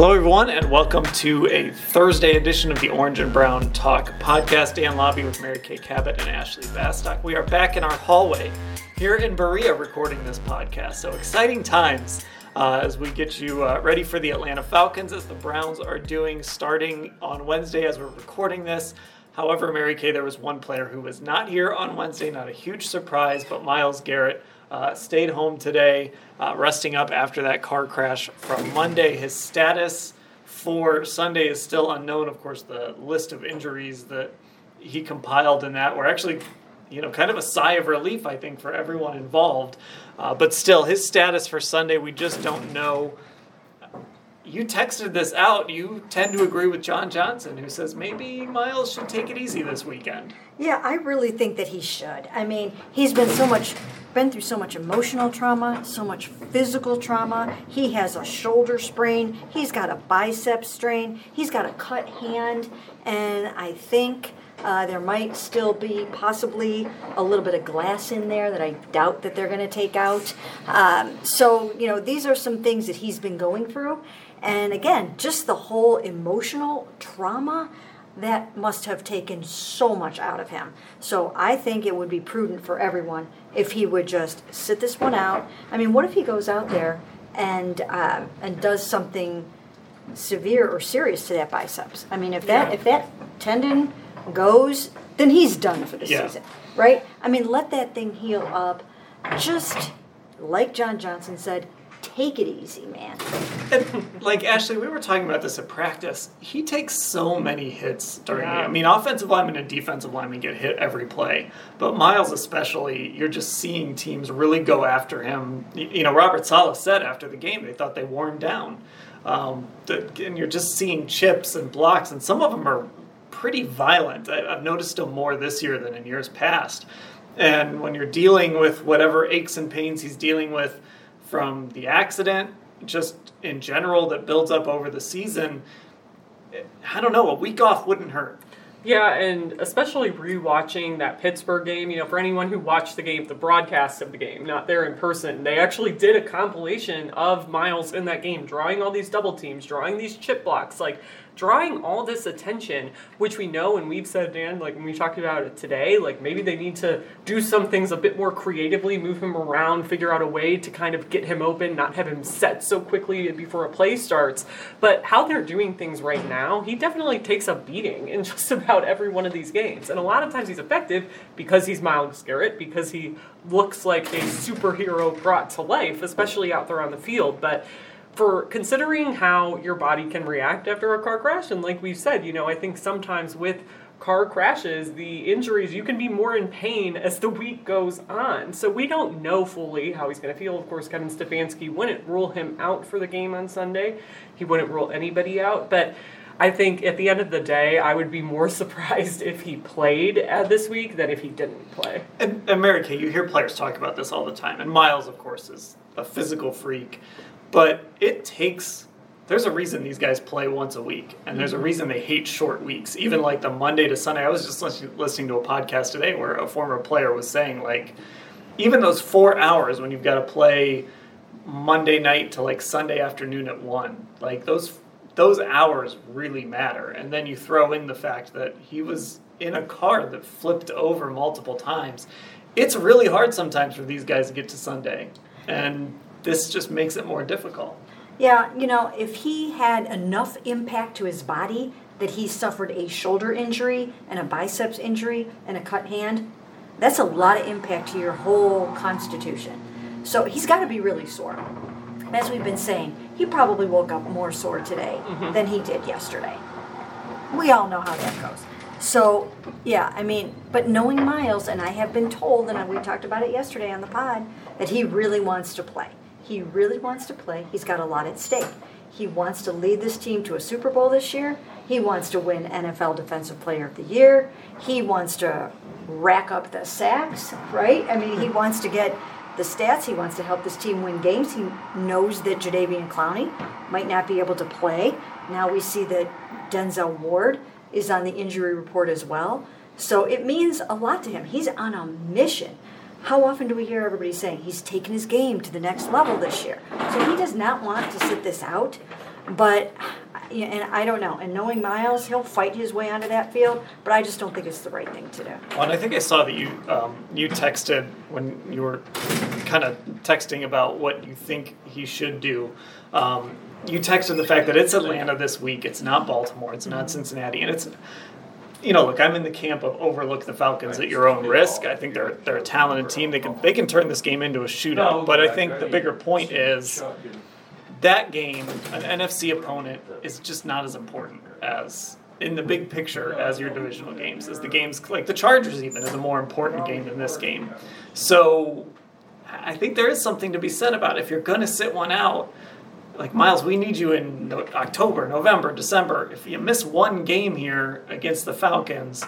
Hello, everyone, and welcome to a Thursday edition of the Orange and Brown Talk podcast. Dan Labbe with Mary Kay Cabot and Ashley Bastock. We are back in our hallway here in Berea recording this podcast. So exciting times uh, as we get you uh, ready for the Atlanta Falcons as the Browns are doing starting on Wednesday as we're recording this. However, Mary Kay, there was one player who was not here on Wednesday, not a huge surprise, but Myles Garrett uh, stayed home today, uh, resting up after that car crash from Monday. His status for Sunday is still unknown. Of course, the list of injuries that he compiled in that were actually, you know, kind of a sigh of relief, I think, for everyone involved. Uh, but still, his status for Sunday, we just don't know you texted this out. You tend to agree with John Johnson, who says maybe Myles should take it easy this weekend. Yeah, I really think that he should. I mean, he's been so much, been through so much emotional trauma, so much physical trauma. He has a shoulder sprain. He's got a bicep strain. He's got a cut hand, and I think. Uh, there might still be possibly a little bit of glass in there that I doubt that they're going to take out. Um, so, you know, these are some things that he's been going through. And again, just the whole emotional trauma that must have taken so much out of him. So I think it would be prudent for everyone if he would just sit this one out. I mean, what if he goes out there and uh, and does something severe or serious to that biceps? I mean, if that yeah. if that tendon goes, then he's done for the yeah. season, right? I mean, let that thing heal up. Just like John Johnson said, take it easy, man. And like Ashley, we were talking about this at practice. He takes so many hits during yeah. the I mean, offensive linemen and defensive linemen get hit every play, but Myles especially, you're just seeing teams really go after him. You know, Robert Saleh said after the game they thought they wore him down. Um, and you're just seeing chips and blocks, and some of them are pretty violent. I've noticed them more this year than in years past. And when you're dealing with whatever aches and pains he's dealing with, from the accident, just in general, that builds up over the season, I don't know, a week off wouldn't hurt. Yeah, and especially rewatching that Pittsburgh game, you know, for anyone who watched the game, the broadcast of the game, not there in person, they actually did a compilation of Myles in that game, drawing all these double teams, drawing these chip blocks. Like, drawing all this attention, which we know and we've said, Dan, like when we talked about it today, like maybe they need to do some things a bit more creatively, move him around, figure out a way to kind of get him open, not have him set so quickly before a play starts. But how they're doing things right now, he definitely takes a beating in just about every one of these games. And a lot of times he's effective because he's Myles Garrett, because he looks like a superhero brought to life, especially out there on the field. But for considering how your body can react after a car crash and like we've said you know i think sometimes with car crashes the injuries you can be more in pain as the week goes on so we don't know fully how he's going to feel of course kevin stefanski wouldn't rule him out for the game on sunday he wouldn't rule anybody out but I think at the end of the day, I would be more surprised if he played uh, this week than if he didn't play. And, and Mary Kay, you hear players talk about this all the time, and Myles, of course, is a physical freak. But it takes there's a reason these guys play once a week, and there's a mm-hmm. reason they hate short weeks. Even like the Monday to Sunday. I was just listening to a podcast today where a former player was saying like, even those four hours when you've got to play Monday night to like Sunday afternoon at one, like those those hours really matter. And then you throw in the fact that he was in a car that flipped over multiple times it's really hard sometimes for these guys to get to Sunday, and this just makes it more difficult. Yeah, you know, if he had enough impact to his body that he suffered a shoulder injury and a biceps injury and a cut hand, that's a lot of impact to your whole constitution. So he's got to be really sore. As we've been saying, he probably woke up more sore today mm-hmm. than he did yesterday. We all know how that goes. So, yeah, I mean, but knowing Myles, and I have been told, and we talked about it yesterday on the pod, that he really wants to play. He really wants to play. He's got a lot at stake. He wants to lead this team to a Super Bowl this year. He wants to win NFL Defensive Player of the Year. He wants to rack up the sacks, right? I mean, he wants to get the stats. He wants to help this team win games. He knows that Jadeveon Clowney might not be able to play. Now we see that Denzel Ward is on the injury report as well. So it means a lot to him. He's on a mission. How often do we hear everybody saying he's taken his game to the next level this year? So he does not want to sit this out. But and I don't know. And knowing Myles, he'll fight his way onto that field, but I just don't think it's the right thing to do. Well, and I think I saw that you um, you texted when you were kind of texting about what you think he should do. Um, you texted the fact that it's Atlanta this week. It's not Baltimore. It's not Cincinnati, and it's you know, look, I'm in the camp of overlook the Falcons at your own risk. I think they're they're a talented team. They can they can turn this game into a shootout. But I think the bigger point is that game, an NFC opponent is just not as important as in the big picture as your divisional games. As the games like the Chargers even is a more important game than this game. So I think there is something to be said about if you're going to sit one out like Myles, we need you in October, November, December. If you miss one game here against the Falcons,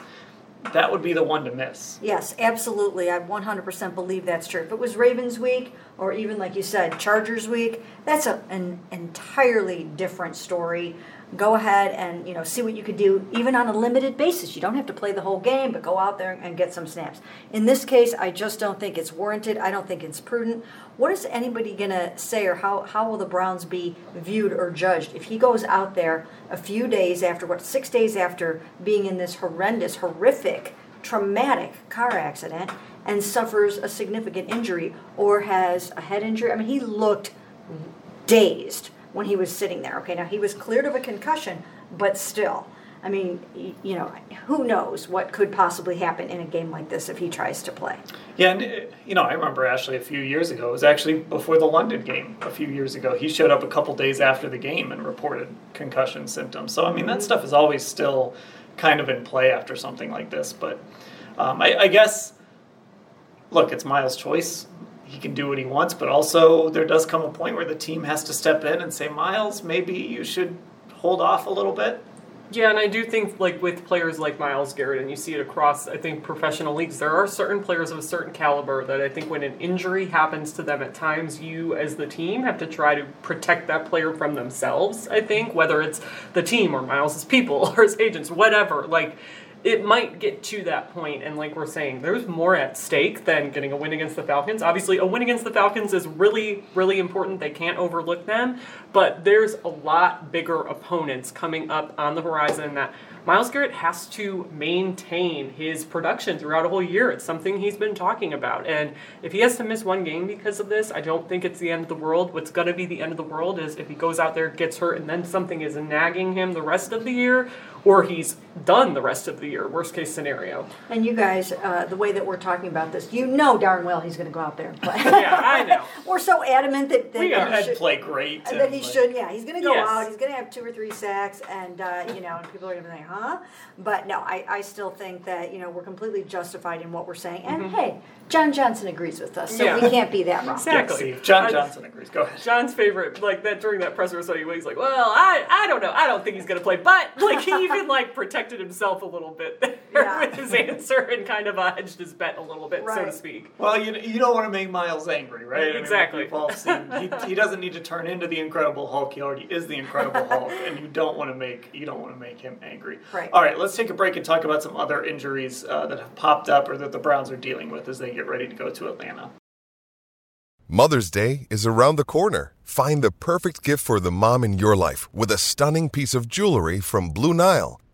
that would be the one to miss. Yes, absolutely. I 100% believe that's true. If it was Ravens week, or even like you said, Chargers week, that's a, an entirely different story go ahead and you know see what you could do even on a limited basis you don't have to play the whole game but go out there and get some snaps in this case i just don't think it's warranted i don't think it's prudent what is anybody to say or how, how will the browns be viewed or judged if he goes out there a few days after what six days after being in this horrendous horrific traumatic car accident and suffers a significant injury or has a head injury i mean he looked dazed when he was sitting there. Okay, now he was cleared of a concussion, but still. I mean, you know, who knows what could possibly happen in a game like this if he tries to play. Yeah, and, uh, you know, I remember Ashley a few years ago, it was actually before the London game a few years ago. He showed up a couple days after the game and reported concussion symptoms. So, I mean, that stuff is always still kind of in play after something like this. But um, I, I guess, look, it's Myles' choice he can do what he wants, but also there does come a point where the team has to step in and say, Myles, maybe you should hold off a little bit. Yeah, and I do think like with players like Myles Garrett, and you see it across I think professional leagues, there are certain players of a certain caliber that I think when an injury happens to them at times, you as the team have to try to protect that player from themselves. I think whether it's the team or Myles's people or his agents, whatever. Like it might get to that point, and like we're saying, there's more at stake than getting a win against the Falcons. Obviously, a win against the Falcons is really, really important. They can't overlook them, but there's a lot bigger opponents coming up on the horizon that Myles Garrett has to maintain his production throughout a whole year. It's something he's been talking about. And if he has to miss one game because of this, I don't think it's the end of the world. What's going to be the end of the world is if he goes out there, gets hurt, and then something is nagging him the rest of the year, or he's done the rest of the year, worst case scenario. And you guys, uh, the way that we're talking about this, you know darn well he's going to go out there and play. yeah, I know. we're so adamant that, that we that he should play great. That he should, yeah, he's going to go yes. out. He's going to have two or three sacks, and uh, you know, and people are going to be like, huh? But no, I, I still think that you know we're completely justified in what we're saying. And mm-hmm. hey, John Johnson agrees with us, so yeah. we can't be that wrong. Exactly. John Johnson agrees. Go ahead. John's favorite, like that during that presser study, he's like, "Well, I, I don't know. I don't think he's going to play," but like he even like protected himself a little bit yeah. with his answer and kind of uh, hedged his bet a little bit, right. so to speak. Well, you you don't want to make Myles angry, right? Exactly. I mean, he, he doesn't need to turn into the Incredible Hulk. He already is the Incredible Hulk, and you don't want to make you don't want to make him angry. Right. All right, let's take a break and talk about some other injuries uh, that have popped up or that the Browns are dealing with as they get ready to go to Atlanta. Atlanta. Mother's Day is around the corner. Find the perfect gift for the mom in your life with a stunning piece of jewelry from Blue Nile.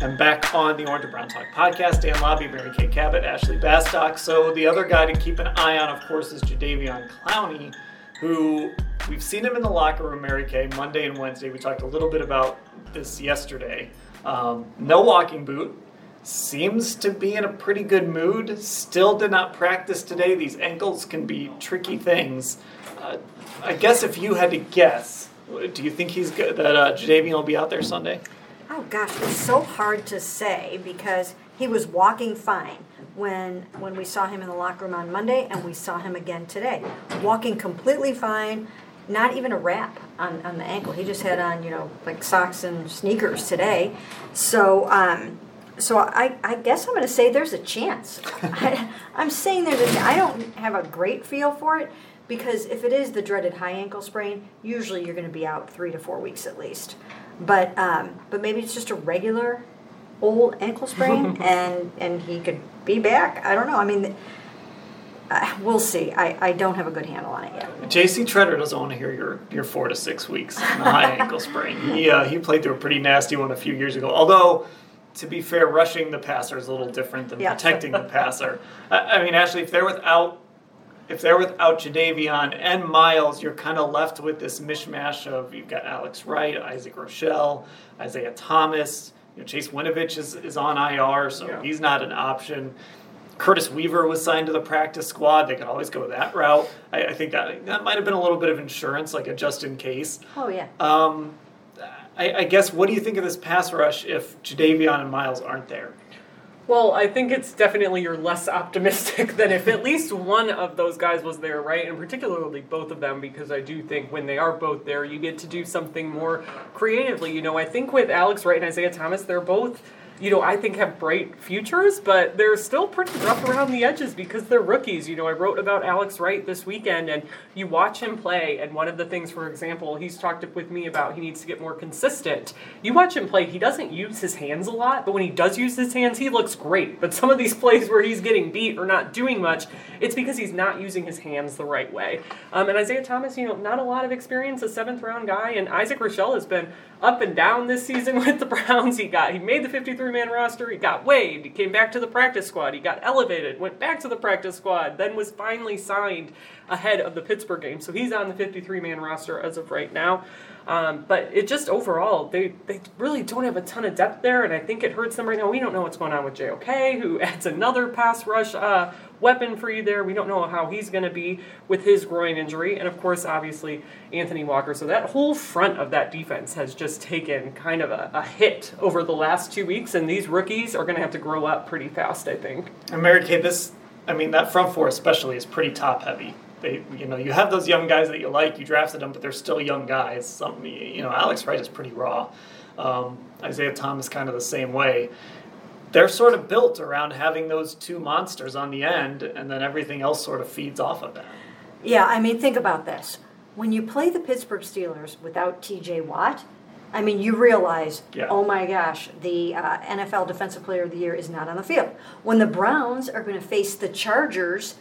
And back on the Orange and Brown Talk podcast, Dan Labbe, Mary Kay Cabot, Ashley Bastock. So the other guy to keep an eye on, of course, is Jadeveon Clowney, who we've seen him in the locker room, Mary Kay, Monday and Wednesday. We talked a little bit about this yesterday. Um, no walking boot. Seems to be in a pretty good mood. Still did not practice today. These ankles can be tricky things. Uh, I guess if you had to guess, do you think he's good, that uh, Jadeveon will be out there Sunday? Oh gosh, it's so hard to say because he was walking fine when when we saw him in the locker room on Monday and we saw him again today. Walking completely fine, not even a wrap on, on the ankle. He just had on, you know, like socks and sneakers today. So um so I, I guess I'm going to say there's a chance. I, I'm saying there's a I don't have a great feel for it because if it is the dreaded high ankle sprain, usually you're going to be out three to four weeks at least. But um, but maybe it's just a regular old ankle sprain, and and he could be back. I don't know. I mean. Uh, we'll see. I, I don't have a good handle on it yet. JC Tretter doesn't want to hear your, your four to six weeks high ankle sprain. He, uh, he played through a pretty nasty one a few years ago. Although, to be fair, rushing the passer is a little different than Yeah. protecting the passer. I, I mean, actually, if they're without if they're without Jadeveon and Myles, you're kind of left with this mishmash of you've got Alex Wright, Isaac Rochell, Isaiah Thomas. You know, Chase Winovich is, is on IR, so Yeah. he's not an option. Curtis Weaver was signed to the practice squad. They could always go that route. I, I think that that might have been a little bit of insurance, like a just in case. Oh yeah. Um, I, I guess, what do you think of this pass rush if Jadeveon and Myles aren't there? Well, I think it's definitely you're less optimistic than if at least one of those guys was there, right? And particularly both of them, because I do think when they are both there, you get to do something more creatively. You know, I think with Alex Wright and Isaiah Thomas, they're both, you know, I think have bright futures, but they're still pretty rough around the edges because they're rookies. You know, I wrote about Alex Wright this weekend, and you watch him play, and one of the things, for example, he's talked with me about he needs to get more consistent. You watch him play, he doesn't use his hands a lot, but when he does use his hands, he looks great. But some of these plays where he's getting beat or not doing much, it's because he's not using his hands the right way. Um, and Isaiah Thomas, you know, not a lot of experience, a seventh round guy, and Isaac Rochell has been up and down this season with the Browns. He got he made the 53 man roster, he got waived, he came back to the practice squad, he got elevated, went back to the practice squad, then was finally signed ahead of the Pittsburgh game. So he's on the 53 man roster as of right now. Um, but it just overall, they, they really don't have a ton of depth there, and I think it hurts them right now. We don't know what's going on with JOK, who adds another pass rush uh, weapon for you there. We don't know how he's going to be with his groin injury, and of course, obviously, Anthony Walker. So that whole front of that defense has just taken kind of a, a hit over the last two weeks, and these rookies are going to have to grow up pretty fast, I think. And Mary Kay, this, I mean, that front four especially is pretty top heavy. They, you know, you have those young guys that you like, you drafted them, but they're still young guys. Some, you know, Alex Wright is pretty raw. Um, Isaiah Thomas kind of the same way. They're sort of built around having those two monsters on the end, and then everything else sort of feeds off of that. Yeah, I mean, think about this. When you play the Pittsburgh Steelers without TJ Watt, I mean, you realize, Yeah. oh my gosh, the uh, NFL Defensive Player of the Year is not on the field. When the Browns are going to face the Chargers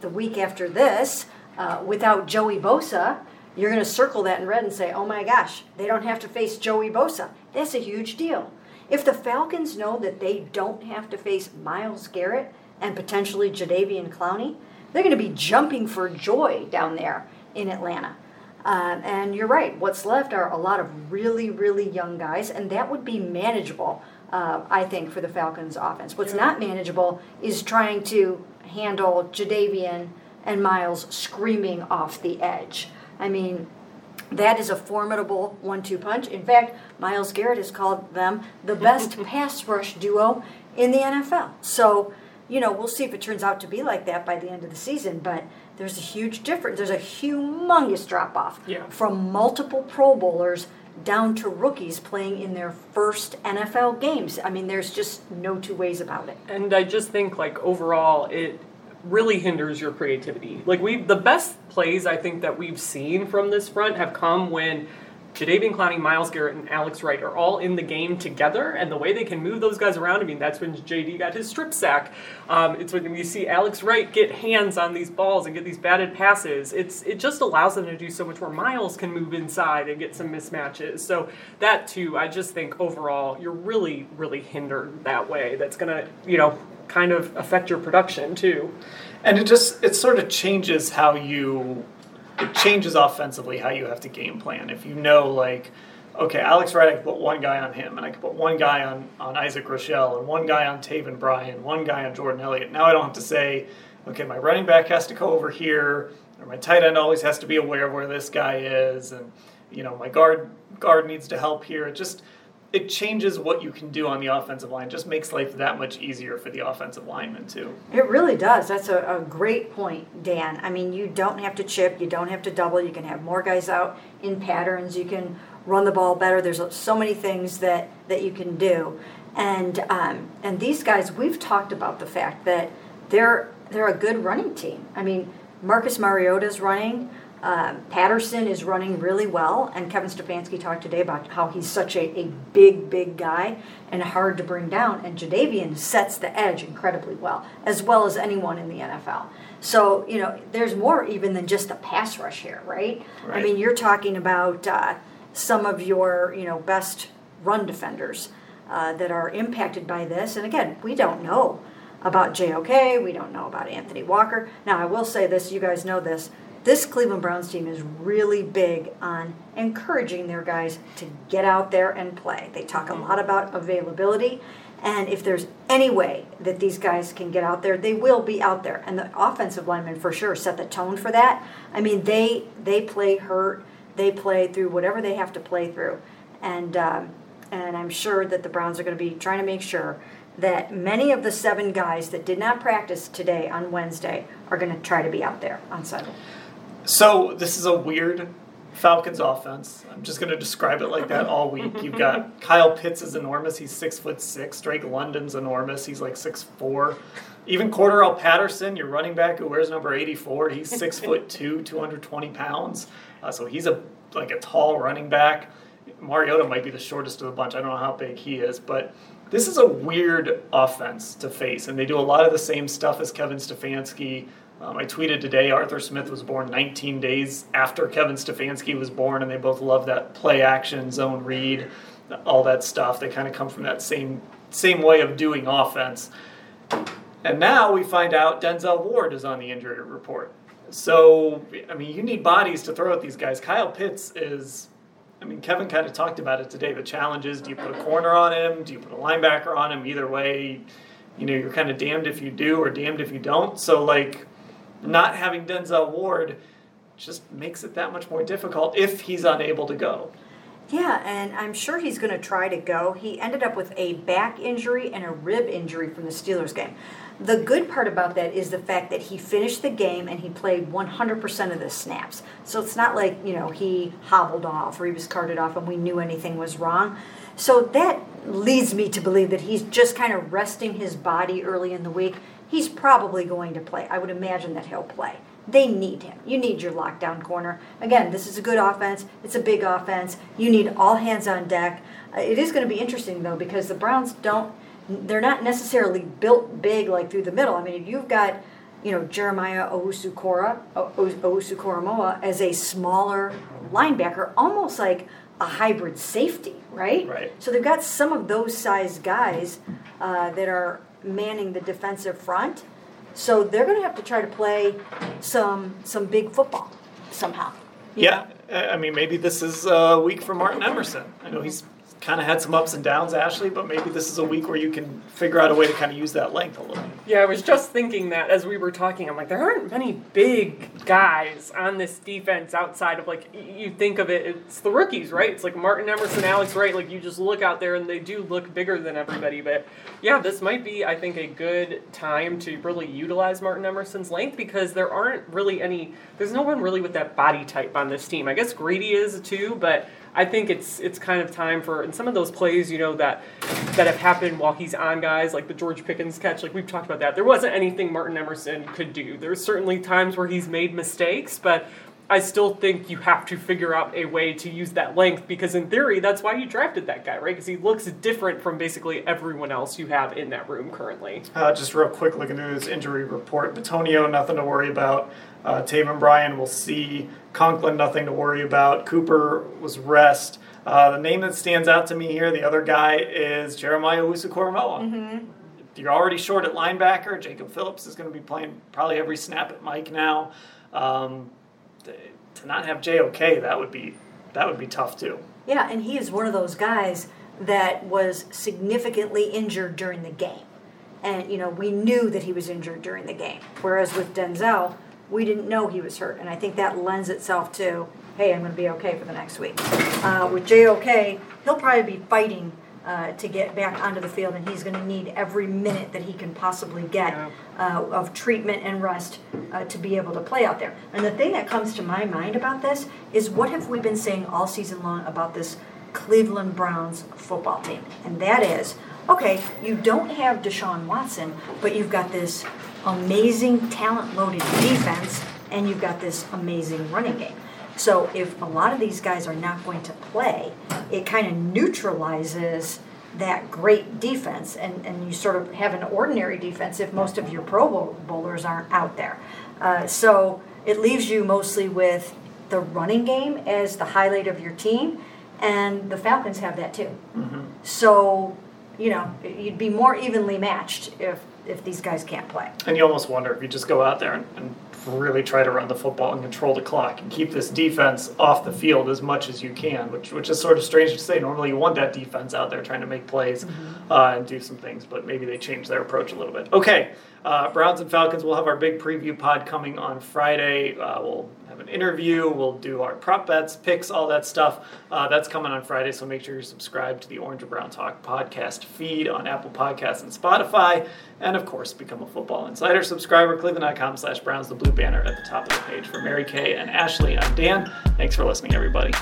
the week after this uh, without Joey Bosa, you're going to circle that in red and say, oh my gosh, they don't have to face Joey Bosa. That's a huge deal. If the Falcons know that they don't have to face Myles Garrett and potentially Jadeveon Clowney, they're going to be jumping for joy down there in Atlanta. Um, and you're right, what's left are a lot of really, really young guys, and that would be manageable, uh, I think, for the Falcons offense. What's not manageable is trying to handle Jadeveon and Myles screaming off the edge. I mean, that is a formidable one two punch. In fact, Myles Garrett has called them the best pass rush duo in the NFL. So, you know, we'll see if it turns out to be like that by the end of the season, but there's a huge difference. There's a humongous drop off Yeah. from multiple Pro Bowlers down to rookies playing in their first NFL games. I mean, there's just no two ways about it. And I just think like overall it really hinders your creativity. Like we the best plays I think that we've seen from this front have come when Jadeveon Clowney, Myles Garrett, and Alex Wright are all in the game together, and the way they can move those guys around, I mean, that's when JD got his strip sack. Um, it's when you see Alex Wright get hands on these balls and get these batted passes. It's It just allows them to do so much more. Myles can move inside and get some mismatches. So that, too, I just think overall, you're really, really hindered that way. That's going to, you know, kind of affect your production, too. And it just, it sort of changes how you it changes offensively how you have to game plan. If you know, like, okay, Alex Wright, I can put one guy on him, and I can put one guy on, on Isaac Rochell, and one guy on Taven Bryan, one guy on Jordan Elliott. Now I don't have to say, okay, my running back has to go over here, or my tight end always has to be aware of where this guy is, and you know, my guard guard needs to help here. It just it changes what you can do on the offensive line. Just makes life that much easier for the offensive lineman too. It really does. That's a, a, great point, Dan. I mean, you don't have to chip, you don't have to double. You can have more guys out in patterns. You can run the ball better. There's so many things that that you can do, and um, and these guys, we've talked about the fact that they're they're a good running team. I mean, Marcus Mariota's running. Uh, Patterson is running really well, and Kevin Stefanski talked today about how he's such a, a big, big guy and hard to bring down. And Jadeveon sets the edge incredibly well, as well as anyone in the NFL. So, you know, there's more even than just the pass rush here, right? right. I mean, you're talking about uh, some of your, you know, best run defenders uh, that are impacted by this. And again, we don't know about JOK, we don't know about Anthony Walker. Now, I will say this, you guys know this this Cleveland Browns team is really big on encouraging their guys to get out there and play. They talk a lot about availability, and if there's any way that these guys can get out there, they will be out there. And the offensive linemen for sure set the tone for that. I mean, they they play hurt, they play through whatever they have to play through, and um, and I'm sure that the Browns are going to be trying to make sure that many of the seven guys that did not practice today on Wednesday are going to try to be out there on Sunday. So this is a weird Falcons offense. I'm just going to describe it like that all week. You've got Kyle Pitts is enormous. He's six foot six. Drake London's enormous. He's like six four. Even Cordarrelle Patterson, your running back who wears number 84, he's six foot two, 220 pounds. Uh, so he's a like a tall running back. Mariota might be the shortest of the bunch. I don't know how big he is, but this is a weird offense to face, and they do a lot of the same stuff as Kevin Stefanski um, I tweeted today Arthur Smith was born 19 days after Kevin Stefanski was born, and they both love that play action, zone read, all that stuff. They kind of come from that same same way of doing offense. And now we find out Denzel Ward is on the injury report. So, I mean, you need bodies to throw at these guys. Kyle Pitts is, I mean, Kevin kind of talked about it today. The challenge is do you put a corner on him? Do you put a linebacker on him? Either way, you know, you're kind of damned if you do or damned if you don't. So, like, not having Denzel Ward just makes it that much more difficult if he's unable to go. Yeah, and I'm sure he's going to try to go. He ended up with a back injury and a rib injury from the Steelers game. The good part about that is the fact that he finished the game and he played 100% of the snaps. So it's not like, you know, he hobbled off or he was carted off and we knew anything was wrong. So that leads me to believe that he's just kind of resting his body early in the week he's probably going to play. I would imagine that he'll play. They need him. You need your lockdown corner. Again, this is a good offense. It's a big offense. You need all hands on deck. Uh, it is going to be interesting though because the Browns don't. They're not necessarily built big like through the middle. I mean, if you've got you know Jeremiah Owusu-Koramoah Owusu as a smaller linebacker, almost like a hybrid safety, right? Right. So they've got some of those size guys uh, that are manning the defensive front. So they're going to have to try to play some some big football somehow. Yeah, know? I mean maybe this is a week for Martin Emerson. I know he's kind of had some ups and downs, Ashley, but maybe this is a week where you can figure out a way to kind of use that length a little. Yeah, I was just thinking that as we were talking. I'm like, there aren't many big guys on this defense outside of like you think of it. It's the rookies, right? It's like Martin Emerson, Alex Wright. Like you just look out there and they do look bigger than everybody. But yeah, this might be, I think, a good time to really utilize Martin Emerson's length because there aren't really any. There's no one really with that body type on this team. I guess Grady is too, but I think it's it's kind of time for and some of those plays, you know, that that have happened while he's on guys, like the George Pickens catch, like we've talked about that. There wasn't anything Martin Emerson could do. There's certainly times where he's made mistakes, but I still think you have to figure out a way to use that length because, in theory, that's why you drafted that guy, right? Because he looks different from basically everyone else you have in that room currently. Uh, just real quick, looking through this injury report. Bitonio, nothing to worry about. Uh, Taven Bryan, we'll see. Conklin, nothing to worry about. Cooper was rest. Uh, the name that stands out to me here, the other guy, is Jeremiah Owusu-Koramoah. Mm-hmm. You're already short at linebacker. Jacob Phillips is going to be playing probably every snap at Mike now. Um, to not have JOK, that would be that would be tough too. Yeah, and he is one of those guys that was significantly injured during the game. And, you know, we knew that he was injured during the game. Whereas with Denzel, we didn't know he was hurt. And I think that lends itself to, hey, I'm going to be okay for the next week. Uh, with JOK, he'll probably be fighting uh, to get back onto the field, and he's going to need every minute that he can possibly get uh, of treatment and rest uh, to be able to play out there. And the thing that comes to my mind about this is what have we been saying all season long about this Cleveland Browns football team? And that is okay, you don't have Deshaun Watson, but you've got this amazing talent loaded defense, and you've got this amazing running game. So if a lot of these guys are not going to play, it kind of neutralizes that great defense. And, and you sort of have an ordinary defense if most of your pro bowlers aren't out there. Uh, so it leaves you mostly with the running game as the highlight of your team and the falcons have that too. Mm-hmm. so you know you'd be more evenly matched if if these guys can't play. And you almost wonder if you just go out there and, and really try to run the football and control the clock and keep this defense off the field as much as you can, which which is sort of strange to say. Normally, you want that defense out there trying to make plays mm-hmm. uh, and do some things, but maybe they changed their approach a little bit. Okay, uh, Browns and Falcons. We'll have our big preview pod coming on Friday. Uh, we'll have an interview. We'll do our prop bets, picks, all that stuff. Uh, that's coming on Friday. So make sure you're subscribed to the Orange and Brown Talk podcast feed on Apple Podcasts and Spotify. And of course, become a Football Insider subscriber. Cleveland.com slash Browns, the blue banner at the top of the page. For Mary Kay and Ashley, I'm Dan. Thanks for listening, everybody.